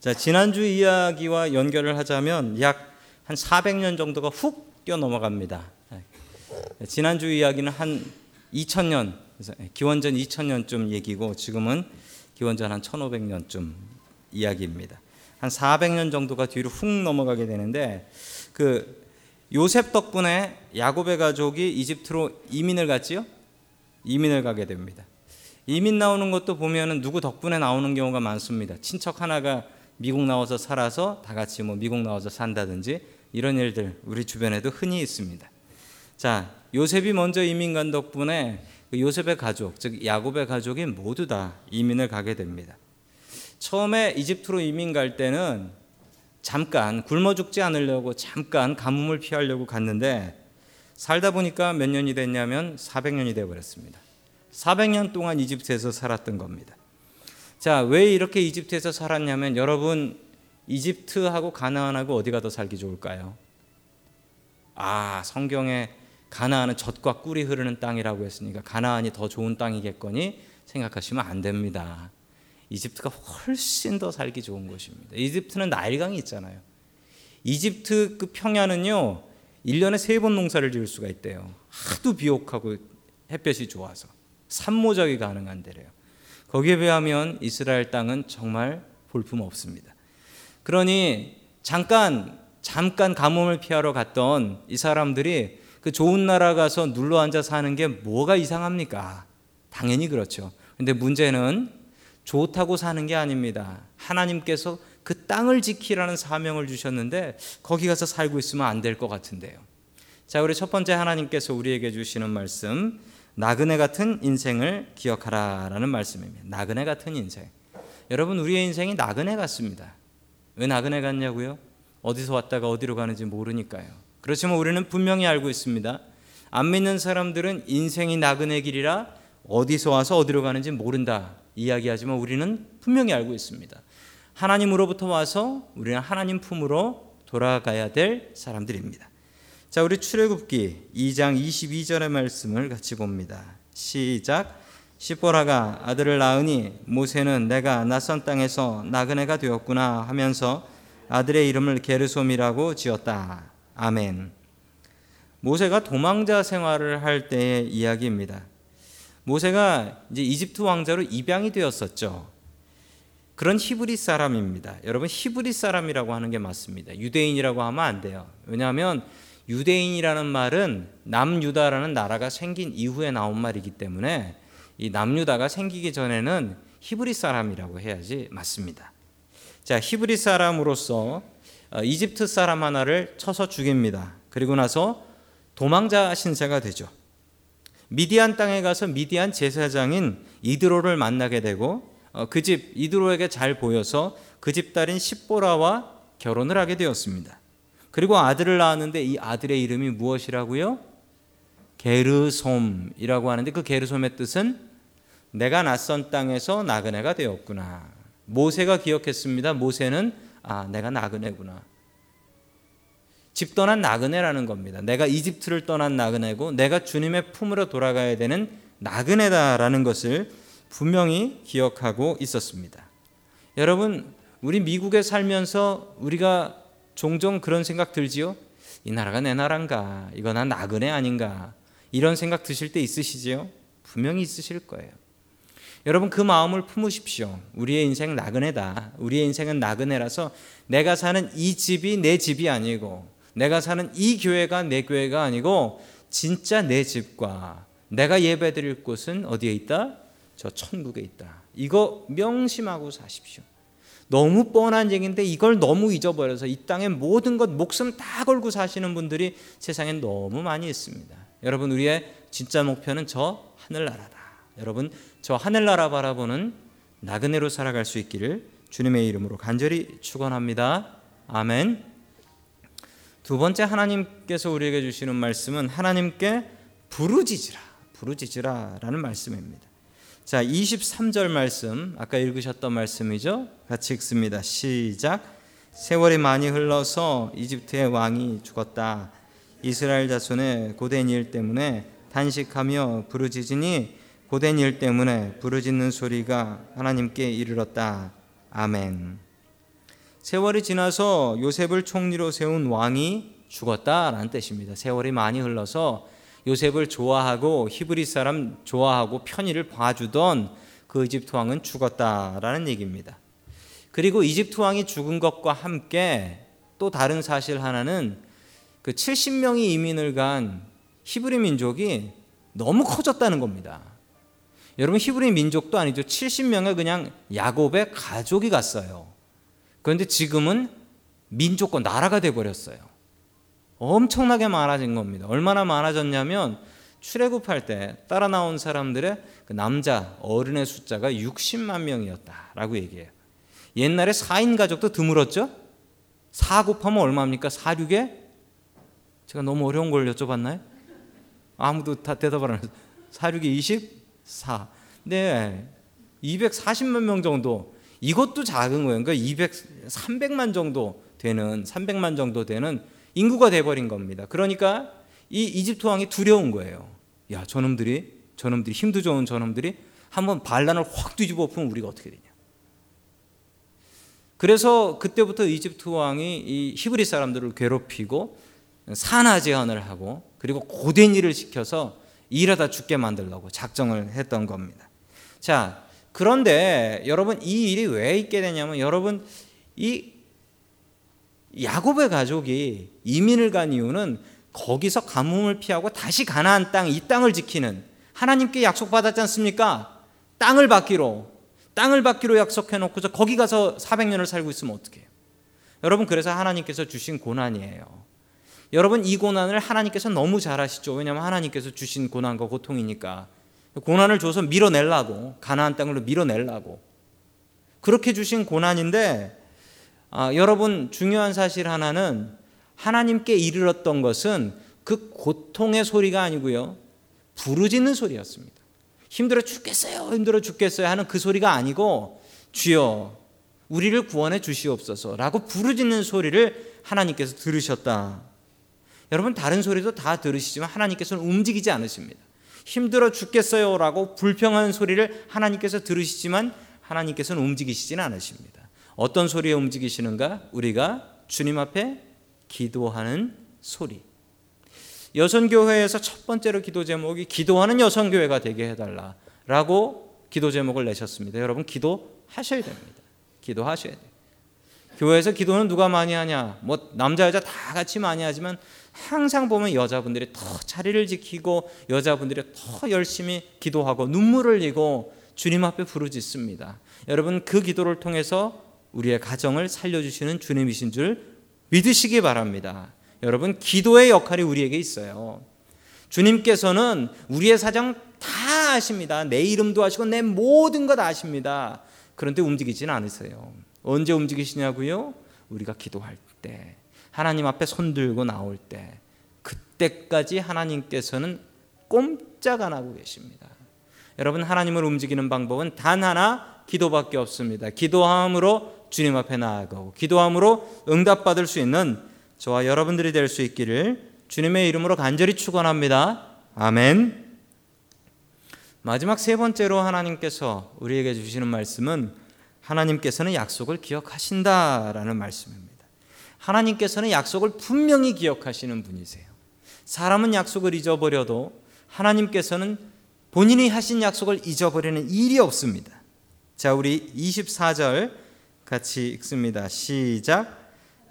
자, 지난주 이야기와 연결을 하자면 약 한 400년 정도가 훅 뛰어 넘어갑니다. 지난주 이야기는 한 2000년, 기원전 2000년쯤 얘기고 지금은 기원전 한 1500년쯤 이야기입니다. 한 400년 정도가 뒤로 훅 넘어가게 되는데 그 요셉 덕분에 야곱의 가족이 이집트로 이민을 갔지요? 이민을 가게 됩니다. 이민 나오는 것도 보면은 누구 덕분에 나오는 경우가 많습니다. 친척 하나가 미국 나와서 살아서 다 같이 뭐 미국 나와서 산다든지 이런 일들 우리 주변에도 흔히 있습니다. 자, 요셉이 먼저 이민 간 덕분에 그 요셉의 가족, 즉 야곱의 가족이 모두 다 이민을 가게 됩니다. 처음에 이집트로 이민 갈 때는 잠깐 굶어 죽지 않으려고 잠깐 가뭄을 피하려고 갔는데 살다 보니까 몇 년이 됐냐면 400년이 되어 버렸습니다. 400년 동안 이집트에서 살았던 겁니다. 자, 왜 이렇게 이집트에서 살았냐면 여러분 이집트하고 가나안하고 어디가 더 살기 좋을까요? 아, 성경에 가나안은 젖과 꿀이 흐르는 땅이라고 했으니까 가나안이 더 좋은 땅이겠거니 생각하시면 안 됩니다. 이집트가 훨씬 더 살기 좋은 곳입니다. 이집트는 나일강이 있잖아요. 이집트 그 평야는요, 1년에 세 번 농사를 지을 수가 있대요. 하도 비옥하고 햇볕이 좋아서. 산모작이 가능한 데래요. 거기에 비하면 이스라엘 땅은 정말 볼품 없습니다. 그러니 잠깐 잠깐 가뭄을 피하러 갔던 이 사람들이 그 좋은 나라 가서 눌러 앉아 사는 게 뭐가 이상합니까? 당연히 그렇죠. 근데 문제는 좋다고 사는 게 아닙니다. 하나님께서 그 땅을 지키라는 사명을 주셨는데 거기 가서 살고 있으면 안 될 것 같은데요. 자, 우리 첫 번째 하나님께서 우리에게 주시는 말씀 나그네 같은 인생을 기억하라라는 말씀입니다. 나그네 같은 인생. 여러분 우리의 인생이 나그네 같습니다. 왜 나그네 같냐고요? 어디서 왔다가 어디로 가는지 모르니까요. 그렇지만 우리는 분명히 알고 있습니다. 안 믿는 사람들은 인생이 나그네 길이라 어디서 와서 어디로 가는지 모른다 이야기하지만 우리는 분명히 알고 있습니다. 하나님으로부터 와서 우리는 하나님 품으로 돌아가야 될 사람들입니다. 자, 우리 출애굽기 2장 22절의 말씀을 같이 봅니다. 시작. 시보라가 아들을 낳으니 모세는 내가 낯선 땅에서 나그네가 되었구나 하면서 아들의 이름을 게르솜이라고 지었다. 아멘. 모세가 도망자 생활을 할 때의 이야기입니다. 모세가 이제 이집트 왕자로 입양이 되었었죠. 그런 히브리 사람입니다. 여러분 히브리 사람이라고 하는 게 맞습니다. 유대인이라고 하면 안 돼요. 왜냐하면 유대인이라는 말은 남유다라는 나라가 생긴 이후에 나온 말이기 때문에 이 남유다가 생기기 전에는 히브리 사람이라고 해야지 맞습니다. 자, 히브리 사람으로서 어, 이집트 사람 하나를 쳐서 죽입니다. 그리고 나서 도망자 신세가 되죠. 미디안 땅에 가서 미디안 제사장인 이드로를 만나게 되고 어, 그집 이드로에게 잘 보여서 그 집 딸인 십보라와 결혼을 하게 되었습니다. 그리고 아들을 낳았는데 이 아들의 이름이 무엇이라고요? 게르솜이라고 하는데 그 게르솜의 뜻은 내가 낯선 땅에서 나그네가 되었구나. 모세가 기억했습니다. 모세는 아, 내가 나그네구나. 집 떠난 나그네라는 겁니다. 내가 이집트를 떠난 나그네고 내가 주님의 품으로 돌아가야 되는 나그네다라는 것을 분명히 기억하고 있었습니다. 여러분, 우리 미국에 살면서 우리가 종종 그런 생각 들지요? 이 나라가 내 나라인가? 이거 난 나그네 아닌가? 이런 생각 드실 때 있으시지요? 분명히 있으실 거예요. 여러분 그 마음을 품으십시오. 우리의 인생 나그네다. 우리의 인생은 나그네라서 내가 사는 이 집이 내 집이 아니고 내가 사는 이 교회가 내 교회가 아니고 진짜 내 집과 내가 예배드릴 곳은 어디에 있다? 저 천국에 있다. 이거 명심하고 사십시오. 너무 뻔한 얘기인데 이걸 너무 잊어버려서 이 땅의 모든 것 목숨 다 걸고 사시는 분들이 세상에 너무 많이 있습니다. 여러분 우리의 진짜 목표는 저 하늘나라다. 여러분 저 하늘나라 바라보는 나그네로 살아갈 수 있기를 주님의 이름으로 간절히 축원합니다. 아멘. 두 번째 하나님께서 우리에게 주시는 말씀은 하나님께 부르짖으라. 부르짖으라라는 말씀입니다. 자, 23절 말씀 아까 읽으셨던 말씀이죠. 같이 읽습니다. 시작. 세월이 많이 흘러서 이집트의 왕이 죽었다. 이스라엘 자손의 고된 일 때문에 단식하며 부르짖으니 고된 일 때문에 부르짖는 소리가 하나님께 이르렀다. 아멘. 세월이 지나서 요셉을 총리로 세운 왕이 죽었다라는 뜻입니다. 세월이 많이 흘러서 요셉을 좋아하고 히브리 사람 좋아하고 편의를 봐주던 그 이집트 왕은 죽었다라는 얘기입니다. 그리고 이집트 왕이 죽은 것과 함께 또 다른 사실 하나는 그 70명이 이민을 간 히브리 민족이 너무 커졌다는 겁니다. 여러분 히브리 민족도 아니죠. 70명의 그냥 야곱의 가족이 갔어요. 그런데 지금은 민족과 나라가 돼 버렸어요. 엄청나게 많아진 겁니다. 얼마나 많아졌냐면 출애굽할 때 따라 나온 사람들의 그 남자 어른의 숫자가 60만 명이었다라고 얘기해요. 옛날에 4인 가족도 드물었죠? 4 곱하면 얼마입니까? 4, 6에? 제가 너무 어려운 걸 여쭤봤나요? 아무도 다 대답을 안 해서 4, 6에 24. 네. 240만 명 정도. 이것도 작은 거예요. 그러니까 200, 300만 정도 되는, 300만 정도 되는 인구가 돼버린 겁니다. 그러니까 이 이집트 왕이 두려운 거예요. 야, 저놈들이, 저놈들이, 힘도 좋은 저놈들이 한번 반란을 확 뒤집어 엎으면 우리가 어떻게 되냐. 그래서 그때부터 이집트 왕이 이 히브리 사람들을 괴롭히고 산하 제한을 하고 그리고 고된 일을 시켜서 일하다 죽게 만들려고 작정을 했던 겁니다. 자, 그런데 여러분 이 일이 왜 있게 되냐면 여러분 이 야곱의 가족이 이민을 간 이유는 거기서 가뭄을 피하고 다시 가나안 땅, 이 땅을 지키는 하나님께 약속받았지 않습니까? 땅을 받기로 땅을 받기로 약속해 놓고서 거기 가서 400년을 살고 있으면 어떡해요? 여러분 그래서 하나님께서 주신 고난이에요. 여러분 이 고난을 하나님께서 너무 잘 아시죠. 왜냐하면 하나님께서 주신 고난과 고통이니까 고난을 줘서 밀어내려고 가나안 땅으로 밀어내려고 그렇게 주신 고난인데 아, 여러분 중요한 사실 하나는 하나님께 이르렀던 것은 그 고통의 소리가 아니고요 부르짖는 소리였습니다. 힘들어 죽겠어요, 힘들어 죽겠어요 하는 그 소리가 아니고 주여 우리를 구원해 주시옵소서라고 부르짖는 소리를 하나님께서 들으셨다. 여러분 다른 소리도 다 들으시지만 하나님께서는 움직이지 않으십니다. 힘들어 죽겠어요라고 불평하는 소리를 하나님께서 들으시지만 하나님께서는 움직이시지는 않으십니다. 어떤 소리에 움직이시는가? 우리가 주님 앞에 기도하는 소리. 여성교회에서 첫 번째로 기도 제목이 기도하는 여성교회가 되게 해달라라고 기도 제목을 내셨습니다. 여러분 기도하셔야 됩니다. 기도하셔야 돼요. 교회에서 기도는 누가 많이 하냐? 뭐 남자 여자 다 같이 많이 하지만 항상 보면 여자분들이 더 자리를 지키고 여자분들이 더 열심히 기도하고 눈물을 흘리고 주님 앞에 부르짖습니다. 여러분 그 기도를 통해서 우리의 가정을 살려주시는 주님이신 줄 믿으시기 바랍니다. 여러분 기도의 역할이 우리에게 있어요. 주님께서는 우리의 사정 다 아십니다. 내 이름도 아시고 내 모든 것 아십니다. 그런데 움직이지는 않으세요. 언제 움직이시냐고요? 우리가 기도할 때, 하나님 앞에 손 들고 나올 때, 그때까지 하나님께서는 꼼짝 안 하고 계십니다. 여러분 하나님을 움직이는 방법은 단 하나 기도밖에 없습니다. 기도함으로 주님 앞에 나아가고 기도함으로 응답받을 수 있는 저와 여러분들이 될 수 있기를 주님의 이름으로 간절히 축원합니다. 아멘. 마지막 세 번째로 하나님께서 우리에게 주시는 말씀은 하나님께서는 약속을 기억하신다라는 말씀입니다. 하나님께서는 약속을 분명히 기억하시는 분이세요. 사람은 약속을 잊어버려도 하나님께서는 본인이 하신 약속을 잊어버리는 일이 없습니다. 자, 우리 24절 같이 읽습니다. 시작.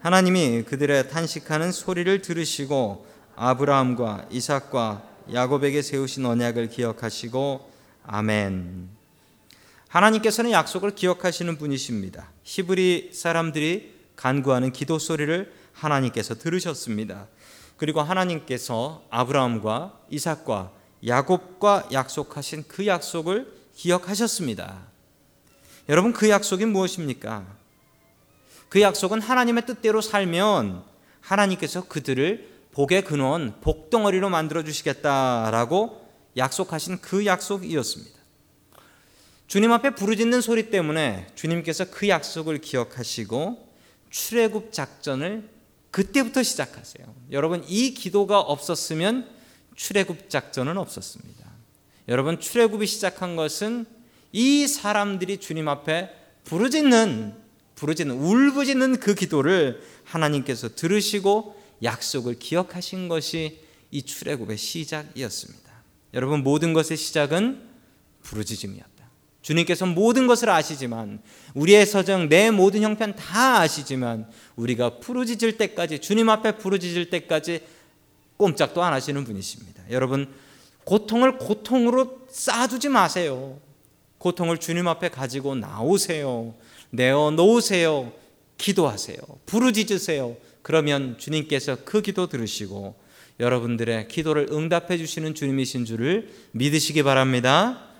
하나님이 그들의 탄식하는 소리를 들으시고 아브라함과 이삭과 야곱에게 세우신 언약을 기억하시고 아멘. 하나님께서는 약속을 기억하시는 분이십니다. 히브리 사람들이 간구하는 기도 소리를 하나님께서 들으셨습니다. 그리고 하나님께서 아브라함과 이삭과 야곱과 약속하신 그 약속을 기억하셨습니다. 여러분 그 약속이 무엇입니까? 그 약속은 하나님의 뜻대로 살면 하나님께서 그들을 복의 근원, 복덩어리로 만들어 주시겠다라고 약속하신 그 약속이었습니다. 주님 앞에 부르짖는 소리 때문에 주님께서 그 약속을 기억하시고 출애굽 작전을 그때부터 시작하세요. 여러분 이 기도가 없었으면 출애굽 작전은 없었습니다. 여러분 출애굽이 시작한 것은 이 사람들이 주님 앞에 부르짖는 부르짖는 울부짖는 그 기도를 하나님께서 들으시고 약속을 기억하신 것이 이 출애굽의 시작이었습니다. 여러분 모든 것의 시작은 부르짖음이었다. 주님께서 모든 것을 아시지만 우리의 서정 내 모든 형편 다 아시지만 우리가 부르짖을 때까지 주님 앞에 부르짖을 때까지 꼼짝도 안 하시는 분이십니다. 여러분 고통을 고통으로 쌓아두지 마세요. 고통을 주님 앞에 가지고 나오세요. 내어 놓으세요. 기도하세요. 부르짖으세요. 그러면 주님께서 그 기도 들으시고 여러분들의 기도를 응답해 주시는 주님이신 줄을 믿으시기 바랍니다.